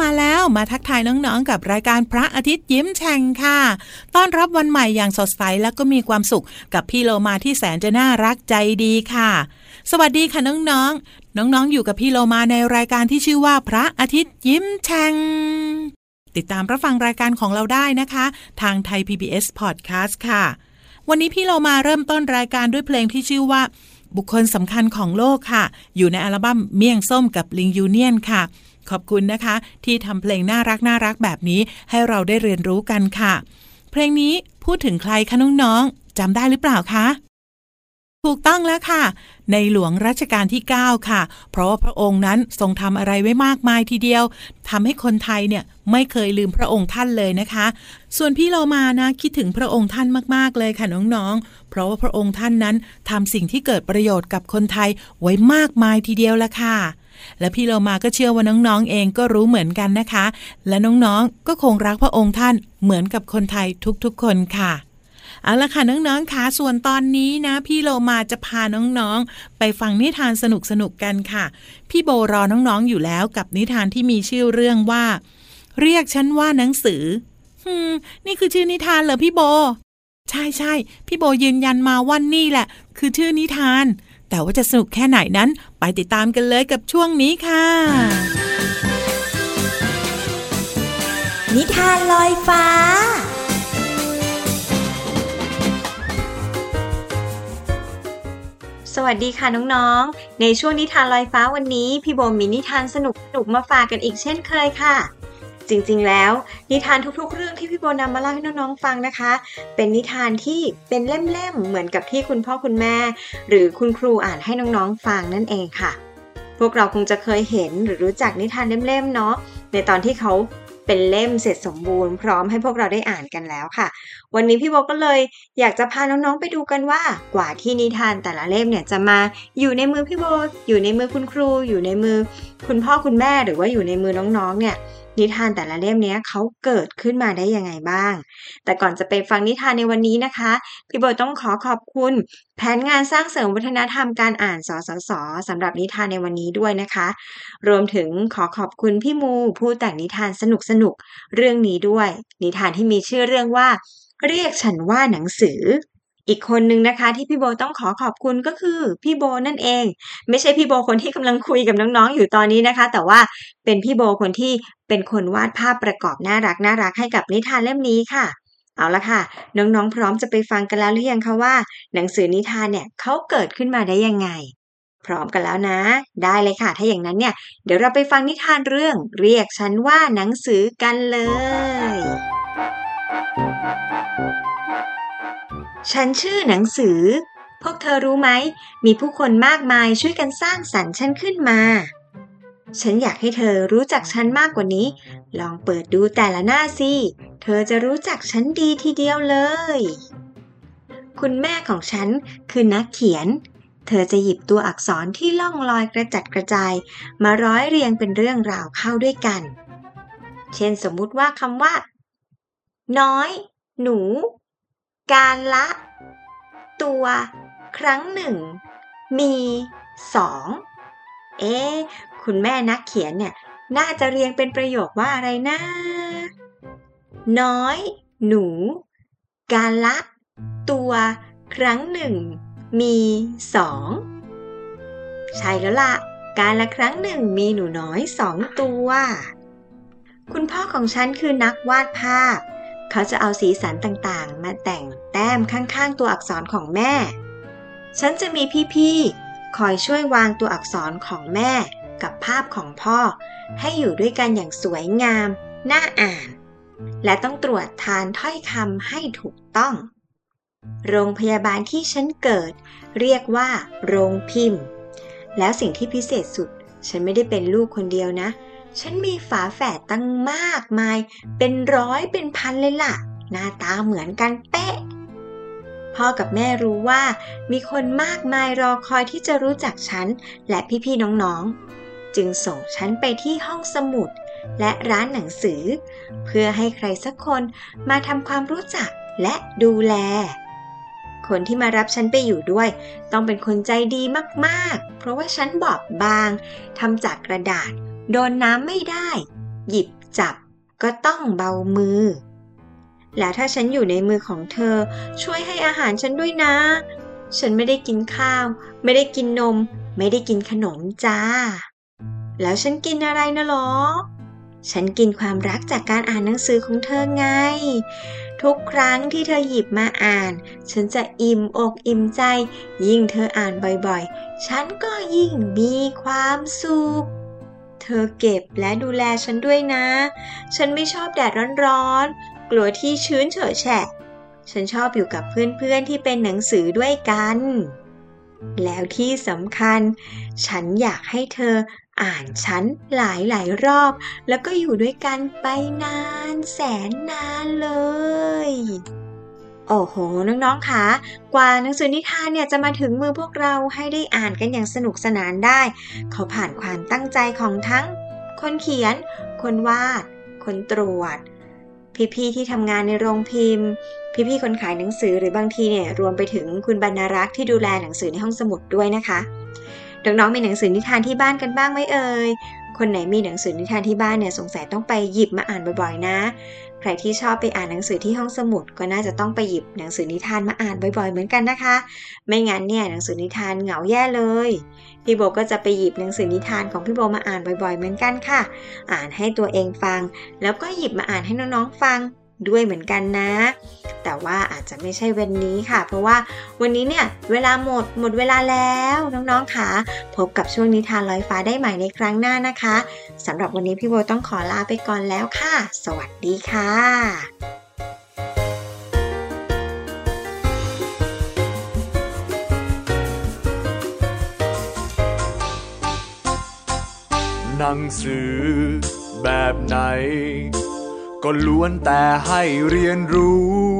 มาแล้วมาทักทายน้องๆ กับรายการพระอาทิตย์ยิ้มแฉ่งค่ะ ต้อนรับวันใหม่อย่างสดใสแล้วก็มีความสุขกับพี่โลมาที่แสนจะน่ารักใจดีค่ะ สวัสดีค่ะน้องๆ น้องๆอยู่กับพี่โลมาในรายการที่ชื่อว่าพระอาทิตย์ยิ้มแฉ่งติดตามรับฟังรายการของเราได้นะคะ ทางไทย PBS Podcast ค่ะ วันนี้พี่โลมาเริ่มต้นรายการด้วยเพลงที่ชื่อว่า บุคคลสำคัญของโลกค่ะ อยู่ในอัลบั้มเมี่ยงส้มกับลิงยูเนียนค่ะ ขอบคุณนะคะ ที่ทำเพลงน่ารักน่ารักแบบนี้ให้เราได้เรียนรู้กันค่ะ เพลงนี้พูดถึงใครคะน้องๆจำได้หรือเปล่าคะถูกต้องแล้วค่ะ ในหลวงรัชกาลที่ 9 ค่ะ เพราะว่าพระองค์นั้นทรงทำอะไรไว้มากมายทีเดียวทำให้คนไทยเนี่ยไม่เคยลืมพระองค์ท่านเลยนะคะ ส่วนพี่เรามานะคิดถึงพระองค์ท่านมากๆเลยค่ะน้องๆ เพราะว่าพระองค์ท่านนั้นทำสิ่งที่เกิดประโยชน์กับคนไทยไว้มากมายทีเดียวละค่ะ และพี่เรามาก็เชื่อว่าน้องๆเองก็รู้เหมือนกันนะคะ และน้องๆก็คงรักพระองค์ท่านเหมือนกับคนไทยทุกๆคนค่ะเอาละค่ะน้องๆค่ะส่วนตอนนี้นะ พี่โลมาจะพาน้องๆ ไปฟังนิทานสนุกๆกันค่ะ พี่โบรอน้องๆอยู่แล้วกับนิทานที่มีชื่อเรื่องว่า เรียกฉันว่าหนังสือฮึมนี่คือชื่อนิทานเหรอพี่โบ ใช่ใช่พี่โบยืนยันมาว่านี่แหละ คือชื่อนิทาน แต่ว่าจะสนุกแค่ไหนนั้น ไปติดตามกันเลยกับช่วงนี้ค่ะ นิทานลอยฟ้าสวัสดีค่ะน้องๆ ในช่วงนิทานลอยฟ้าวันนี้ พี่โบมีนิทานสนุกสนุกมาฝากกันอีกเช่นเคยค่ะ จริงๆ แล้ว นิทานทุกๆ เรื่องที่พี่โบนำมาเล่าให้น้องๆ ฟังนะคะ เป็นนิทานที่เป็นเล่มๆ เหมือนกับที่คุณพ่อคุณแม่ หรือคุณครูอ่านให้น้องๆ ฟังนั่นเองค่ะ พวกเราคงจะเคยเห็นหรือรู้จักนิทานเล่มๆ เนาะในตอนที่เขาเป็นเล่มเสร็จสมบูรณ์พร้อมให้พวกเราได้อ่านกันแล้วค่ะ วันนี้พี่โบก็เลยอยากจะพาน้องๆไปดูกันว่า กว่าที่นิทานแต่ละเล่มเนี่ยจะมาอยู่ในมือพี่โบอยู่ในมือคุณครู อยู่ในมือคุณพ่อคุณแม่หรือว่าอยู่ในมือน้องๆเนี่ย นิทานแต่ละเล่มนี้เขาเกิดขึ้นมาได้ยังไงบ้าง แต่ก่อนจะไปฟังนิทานในวันนี้นะคะ พี่โบต้องขอขอบคุณ แผนงานสร้างเสริมวัฒนธรรมการอ่านสสสสำหรับนิทานในวันนี้ด้วยนะคะ รวมถึงขอขอบคุณพี่มูผู้แต่งนิทานสนุกสนุกเรื่องนี้ด้วย นิทานที่มีชื่อเรื่องว่า เรียกฉันว่าหนังสือ อีกคนนึงนะคะที่พี่โบต้องขอขอบคุณก็คือพี่โบนั่นเอง ไม่ใช่พี่โบคนที่กำลังคุยกับน้องๆอยู่ตอนนี้นะคะ แต่ว่าเป็นพี่โบคนที่เป็นคนวาดภาพประกอบน่ารักน่ารักให้กับนิทานเล่มนี้ค่ะ เอาละค่ะ น้องๆพร้อมจะไปฟังกันแล้วหรือยังคะว่า หนังสือนิทานเนี่ยเขาเกิดขึ้นมาได้ยังไง พร้อมกันแล้วนะ ได้เลยค่ะ ถ้าอย่างนั้นเนี่ยเดี๋ยวเราไปฟังนิทานเรื่อง เรียกฉันว่าหนังสือกันเลย ฉันชื่อหนังสือ พวกเธอรู้ไหม มีผู้คนมากมายช่วยกันสร้างสรรค์ฉันขึ้นมา ฉันอยากให้เธอรู้จักฉันมากกว่านี้ ลองเปิดดูแต่ละหน้าสิ เธอจะรู้จักฉันดีทีเดียวเลย คุณแม่ของฉันคือนักเขียน เธอจะหยิบตัวอักษรที่ล่องลอยกระจัดกระจาย มาร้อยเรียงเป็นเรื่องราวเข้าด้วยกัน เช่นสมมุติว่าคำว่า น้อย หนู การละ ตัว ครั้งหนึ่ง มีสองเอ๊คุณแม่นักเขียนเนี่ย น่าจะเรียงเป็นประโยคว่าอะไรนะ น้อย หนู การละ ตัว ครั้งหนึ่ง มีสองใช่แล้วล่ะ การละครั้งหนึ่งมีหนูน้อยสองตัว คุณพ่อของฉันคือนักวาดภาพ เขาจะเอาสีสันต่างๆ มาแต่งแต้มข้างๆ ตัวอักษรของแม่ ฉันจะมีพี่ๆ คอยช่วยวางตัวอักษรของแม่ กับภาพของพ่อ ให้อยู่ด้วยกันอย่างสวยงาม น่าอ่าน และต้องตรวจทานถ้อยคำให้ถูกต้อง โรงพยาบาลที่ฉันเกิด เรียกว่า โรงพิมพ์ แล้วสิ่งที่พิเศษสุด ฉันไม่ได้เป็นลูกคนเดียวนะ ฉันมีฝาแฝดตั้งมากมาย เป็นร้อยเป็นพันเลยล่ะ หน้าตาเหมือนกันเป๊ะ พ่อกับแม่รู้ว่า มีคนมากมายรอคอยที่จะรู้จักฉัน และพี่ๆน้องๆ จึงส่งฉันไปที่ห้องสมุด และร้านหนังสือ เพื่อให้ใครสักคนมาทำความรู้จักและดูแล คนที่มารับฉันไปอยู่ด้วย ต้องเป็นคนใจดีมากๆ เพราะว่าฉันบอบบางทำจากกระดาษ โดนน้ำไม่ได้ หยิบจับก็ต้องเบามือ แล้วถ้าฉันอยู่ในมือของเธอ ช่วยให้อาหารฉันด้วยนะ ฉันไม่ได้กินข้าว ไม่ได้กินนม ไม่ได้กินขนมจ้า แล้วฉันกินอะไรนะหรอ ฉันกินความรักจากการอ่านหนังสือของเธอไง ทุกครั้งที่เธอหยิบมาอ่าน ฉันจะอิ่มอกอิ่มใจ ยิ่งเธออ่านบ่อยๆ ฉันก็ยิ่งมีความสุข เธอเก็บและดูแลฉันด้วยนะ ฉันไม่ชอบแดดร้อนๆ กลัวที่ชื้นเฉอะแฉะ ฉันชอบอยู่กับเพื่อนๆที่เป็นหนังสือด้วยกัน แล้วที่สำคัญ ฉันอยากให้เธออ่านฉันหลายหลายๆรอบ แล้วก็อยู่ด้วยกันไปนานแสนนานเลย โอ้โห น้องๆคะกว่าหนังสือนิทานเนี่ยจะมาถึงมือพวกเราให้ได้อ่านกันอย่างสนุกสนานได้ เขาผ่านความตั้งใจของทั้ง คนเขียน คนวาด คนตรวจ พี่ๆที่ทำงานในโรงพิมพ์ พี่ๆคนขายหนังสือหรือบางทีเนี่ยรวมไปถึงคุณบรรณรักษ์ที่ดูแลหนังสือในห้องสมุดด้วยนะคะน้องๆมีหนังสือนิทานที่บ้านกันบ้างไหมเอ่ยคนไหนมีหนังสือนิทานที่บ้านเนี่ยสงสัยต้องไปหยิบมาอ่านบ่อยๆนะ ใครที่ชอบไปอ่านหนังสือที่ห้องสมุดก็น่าจะต้องไปหยิบหนังสือนิทานมาอ่านบ่อยๆ เหมือนกันนะคะ ไม่งั้นเนี่ยหนังสือนิทานเหงาแย่เลย พี่โบก็จะไปหยิบหนังสือนิทานของพี่โบมาอ่านบ่อยๆ เหมือนกันค่ะ อ่านให้ตัวเองฟัง แล้วก็หยิบมาอ่านให้น้องๆฟัง ด้วยเหมือนกันนะ แต่ว่าอาจจะไม่ใช่วันนี้ค่ะ เพราะว่าวันนี้เนี่ยเวลาหมดหมดเวลาแล้วน้องๆค่ะ พบกับช่วงนิทานลอยฟ้าได้ใหม่ในครั้งหน้านะคะสำหรับวันนี้พี่โบต้องขอลาไปก่อนแล้วค่ะ สวัสดีค่ะหนังสือแบบไหน ก็ล้วนแต่ให้เรียนรู้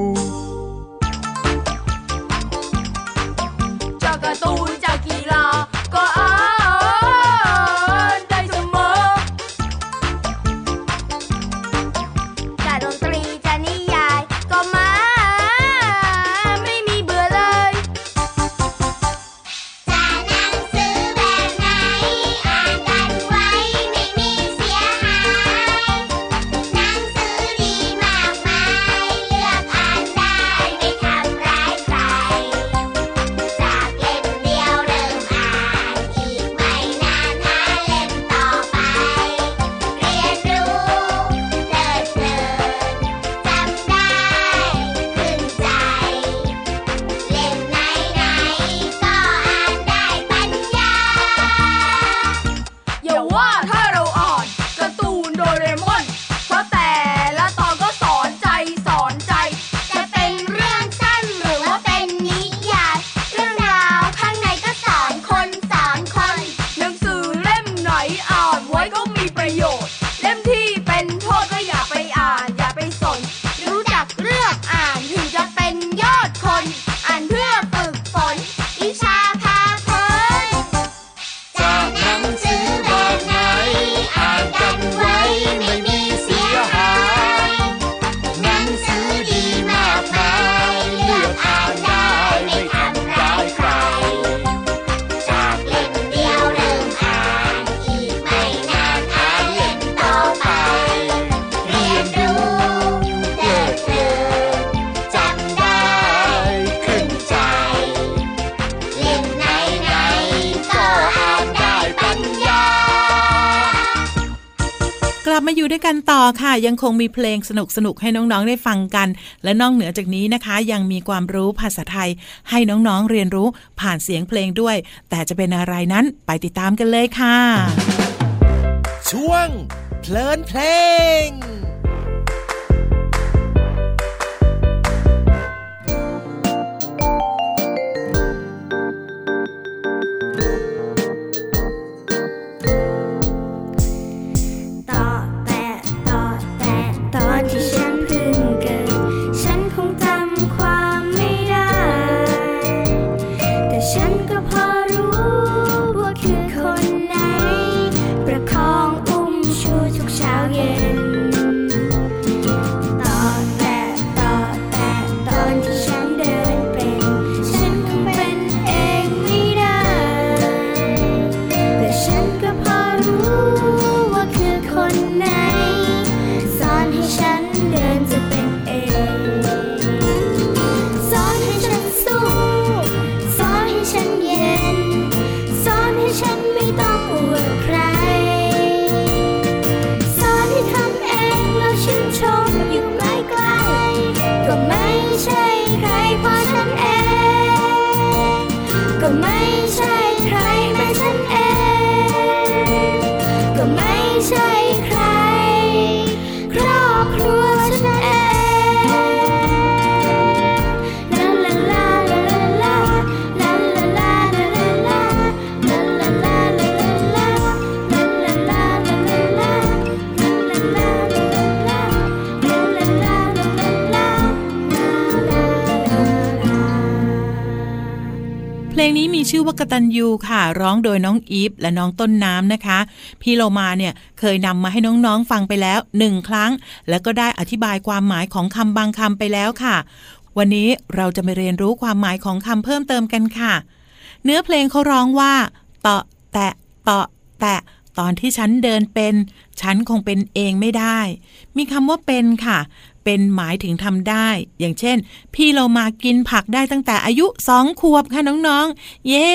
ค่ะยังคงมีเพลงสนุกสนุกให้น้องๆได้ฟังกัน และนอกเหนือจากนี้นะคะ ยังมีความรู้ภาษาไทย ให้น้องๆเรียนรู้ผ่านเสียงเพลงด้วย แต่จะเป็นอะไรนั้นไปติดตามกันเลยค่ะ ช่วงเพลินเพลง นี้มีชื่อว่ากตันยูค่ะ ร้องโดยน้องอีฟและน้องต้นน้ำนะคะ พี่โลมาเนี่ยเคยนำมาให้น้องๆฟังไปแล้วหนึ่งครั้ง แล้วก็ได้อธิบายความหมายของคำบางคำไปแล้วค่ะ วันนี้เราจะมาเรียนรู้ความหมายของคำเพิ่มเติมกันค่ะ เนื้อเพลงเขาร้องว่าเตาะแตะเตาะแตะตอนที่ฉันเดินเป็น ฉันคงเป็นเองไม่ได้ มีคำว่าเป็นค่ะ เป็นหมายถึงทำได้ อย่างเช่น พี่เรามากินผักได้ตั้งแต่อายุสองขวบค่ะน้องๆ เย้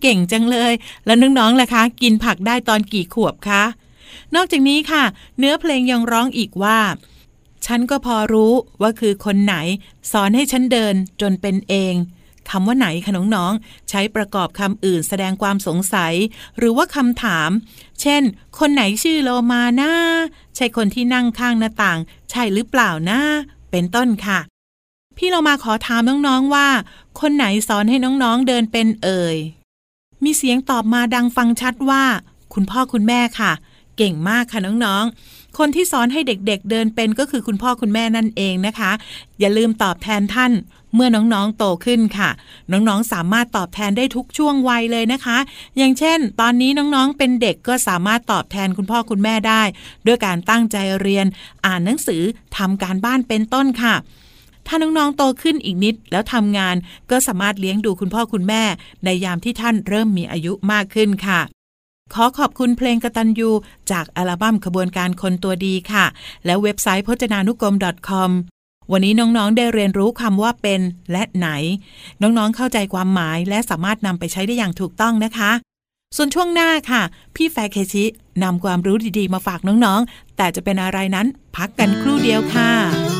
เก่งจังเลย แล้วน้องๆล่ะคะ กินผักได้ตอนกี่ขวบคะ นอกจากนี้ค่ะ เนื้อเพลงยังร้องอีกว่า ฉันก็พอรู้ว่าคือคนไหน สอนให้ฉันเดินจนเป็นเอง คำว่าไหนคะน้องๆ ใช้ประกอบคำอื่นแสดงความสงสัย หรือว่าคำถาม เช่น คนไหนชื่อโลมานะ ใช่คนที่นั่งข้างหน้าต่าง ใช่หรือเปล่านะ เป็นต้นค่ะ พี่เรามาขอถามน้องๆว่า คนไหนสอนให้น้องๆเดินเป็นเอ่ย มีเสียงตอบมาดังฟังชัดว่า คุณพ่อคุณแม่ค่ะ เก่งมากค่ะน้องๆ คนที่สอนให้เด็กๆเดินเป็นก็คือคุณพ่อคุณแม่นั่นเองนะคะ อย่าลืมตอบแทนท่านเมื่อน้องๆโตขึ้นค่ะ น้องๆสามารถตอบแทนได้ทุกช่วงวัยเลยนะคะ อย่างเช่น ตอนนี้น้องๆเป็นเด็กก็สามารถตอบแทนคุณพ่อคุณแม่ได้ ด้วยการตั้งใจเรียน อ่านหนังสือทำการบ้านเป็นต้นค่ะถ้าน้องๆ โตขึ้นอีกนิดแล้วทำงานก็สามารถเลี้ยงดูคุณพ่อคุณแม่ ในยามที่ท่านเริ่มมีอายุมากขึ้นค่ะ ขอขอบคุณเพลงกตัญญูจากอัลบั้มขบวนการคนตัวดีค่ะ และเว็บไซต์พจนานุกรม .com วันนี้น้องๆ ได้เรียนรู้คำว่าเป็นและไหน น้องๆ เข้าใจความหมายและสามารถนำไปใช้ได้อย่างถูกต้องนะคะ ส่วนช่วงหน้าค่ะ พี่แฟร์เคชินำความรู้ดีๆ มาฝากน้องๆ แต่จะเป็นอะไรนั้นพักกันครู่เดียวค่ะ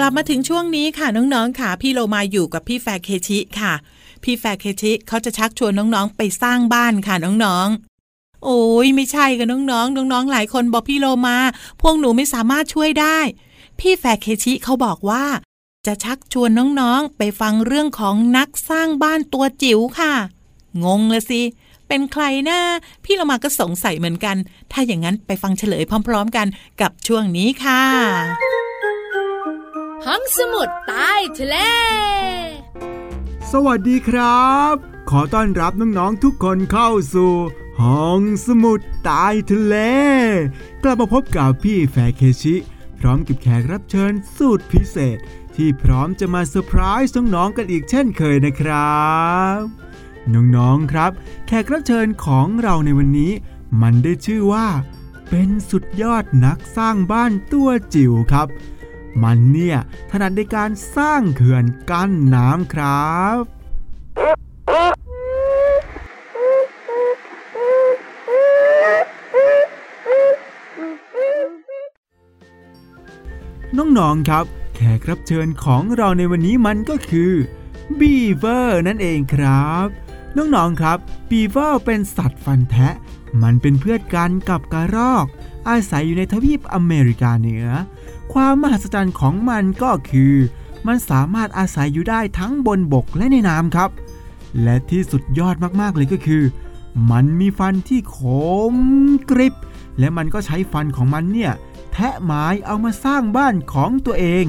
กลับมาถึงช่วงนี้ค่ะน้องๆค่ะ พี่โลมาอยู่กับพี่แฟร์เคชิค่ะ พี่แฟร์เคชิเขาจะชักชวนน้องๆไปสร้างบ้านค่ะน้องๆ โอ้ยไม่ใช่กันน้องๆน้องๆหลายคนบอกพี่โลมา พวกหนูไม่สามารถช่วยได้ พี่แฟร์เคชิเขาบอกว่า จะชักชวนน้องๆไปฟังเรื่องของนักสร้างบ้านตัวจิ๋วค่ะ งงละสิเป็นใครนะ พี่โลมาก็สงสัยเหมือนกัน ถ้าอย่างนั้นไปฟังเฉลยพร้อม ๆ กันกับช่วงนี้ค่ะ ห้องสมุดใต้ทะเล สวัสดีครับ ขอต้อนรับน้องๆทุกคนเข้าสู่ห้องสมุดใต้ทะเล กลับมาพบกับพี่แฟร์เคชิ พร้อมกับแขกรับเชิญสุดพิเศษ ที่พร้อมจะมาเซอร์ไพรส์น้องๆกันอีกเช่นเคยนะครับน้องๆครับ แขกรับเชิญของเราในวันนี้ มันได้ชื่อว่า เป็นสุดยอดนักสร้างบ้านตัวจิ๋วครับ มันเนี่ยถนัดในการสร้างเขื่อนกั้นน้ำครับน้องๆครับ แขกรับเชิญของเราในวันนี้มันก็คือบีเวอร์นั่นเองครับ น้องๆครับบีเวอร์เป็นสัตว์ฟันแทะ มันเป็นเพื่อนกันกับกระรอก อาศัยอยู่ในทวีปอเมริกาเหนือ ความมหัศจรรย์ของมันก็คือ มันสามารถอาศัยอยู่ได้ทั้งบนบกและในน้ำครับ และที่สุดยอดมากๆเลยก็คือ มันมีฟันที่คมกริบ และมันก็ใช้ฟันของมันเนี่ยแทะไม้เอามาสร้างบ้านของตัวเอง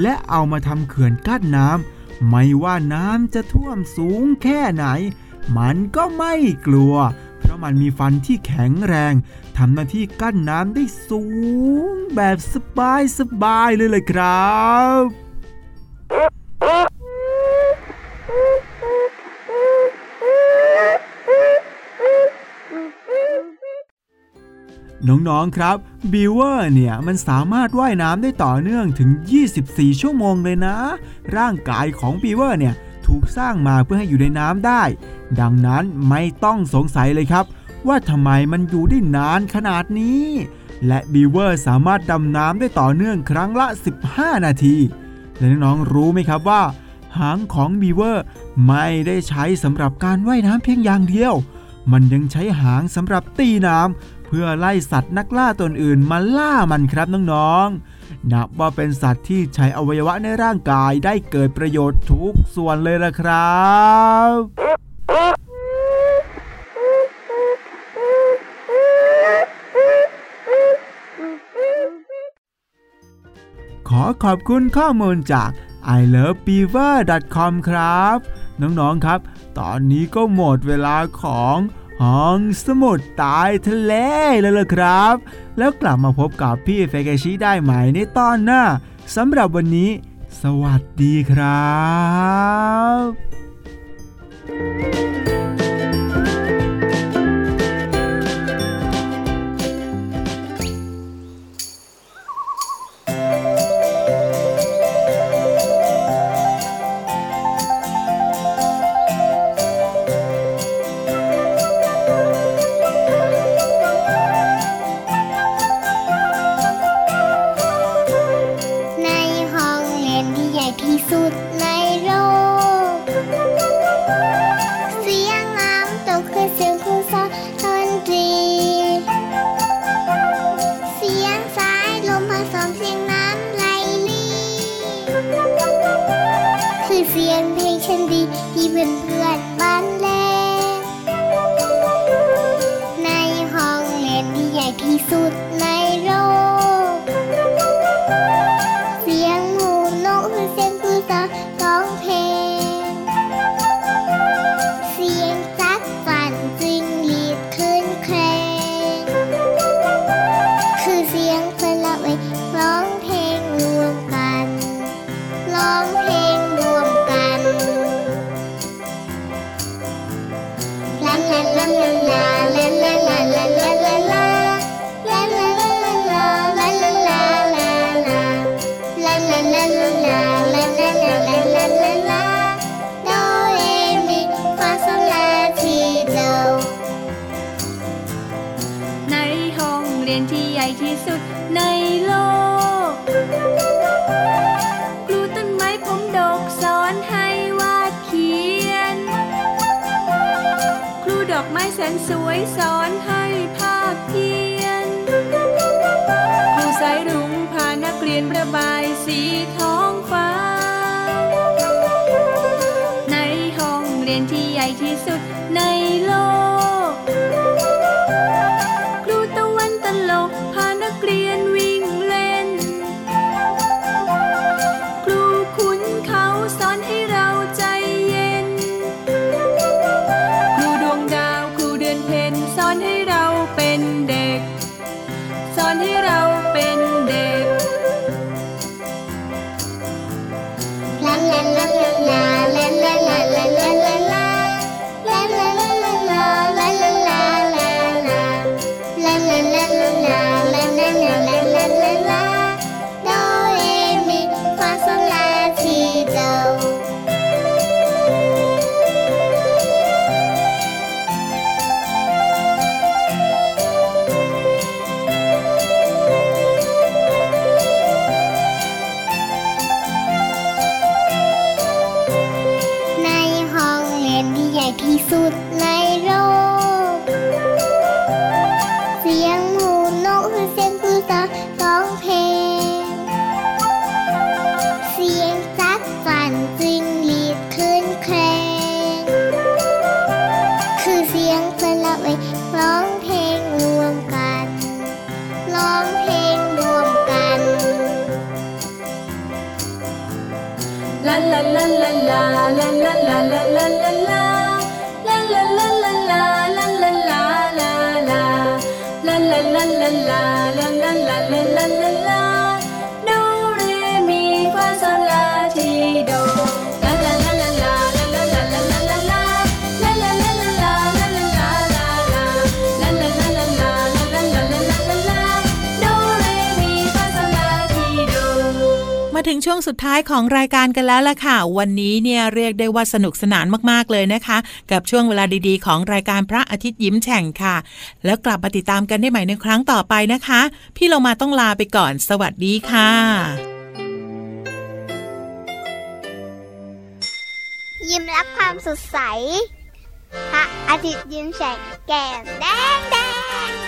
และเอามาทำเขื่อนกั้นน้ำไม่ว่าน้ำจะท่วมสูงแค่ไหน มันก็ไม่กลัว มันมีฟันที่แข็งแรงทำหน้าที่กั้นน้ำได้สูงแบบสบายสบายเลยเลยครับน้อง ๆ ครับบีเวอร์เนี่ย มันสามารถว่ายน้ำได้ต่อเนื่องถึง 24 ชั่วโมงเลยนะ ร่างกายของบีเวอร์เนี่ย ถูกสร้างมาเพื่อให้อยู่ในน้ำได้ ดังนั้นไม่ต้องสงสัยเลยครับ ว่าทำไมมันอยู่ได้นานขนาดนี้ และบีเวอร์สามารถดำน้ำได้ต่อเนื่องครั้งละ 15 นาที และน้องๆรู้ไหมครับว่า หางของบีเวอร์ไม่ได้ใช้สำหรับการว่ายน้ำเพียงอย่างเดียว มันยังใช้หางสำหรับตีน้ำเพื่อไล่สัตว์นักล่าตัวอื่นมาล่ามันครับน้องๆ นับว่าเป็นสัตว์ที่ใช้อวัยวะในร่างกายได้เกิดประโยชน์ทุกส่วนเลยละครับขอขอบคุณข้อมูลจาก i l o v e b e a v e r c o m ครับ น้อง ๆ ครับ ตอนนี้ก็หมดเวลาของ ห้องสมุดใต้ทะเลแล้วล่ะครับ แล้วกลับมาพบกับพี่เฟกชิได้ใหม่ในตอนหน้าสำหรับวันนี้ สวัสดีครับใน นสวยสอนให้ภาพเพียนผู้สายรุ้งพานักเรียนประบายสีท้องฟ้า ในห้องเรียนที่ใหญ่ที่สุดในโลก Life. งช่วงสุดท้ายของรายการกันแล้วล่ะค่ะ วันนี้เนี่ยเรียกได้ว่าสนุกสนานมากๆเลยนะคะ กับช่วงเวลาดีๆ ของรายการพระอาทิตย์ยิ้มแฉ่งค่ะ แล้วกลับมาติดตามกันได้ใหม่ในครั้งต่อไปนะคะ พี่เรามาต้องลาไปก่อน สวัสดีค่ะยิ้มรับความสดใส พระอาทิตย์ยิ้มแฉกแก้มแดงแดง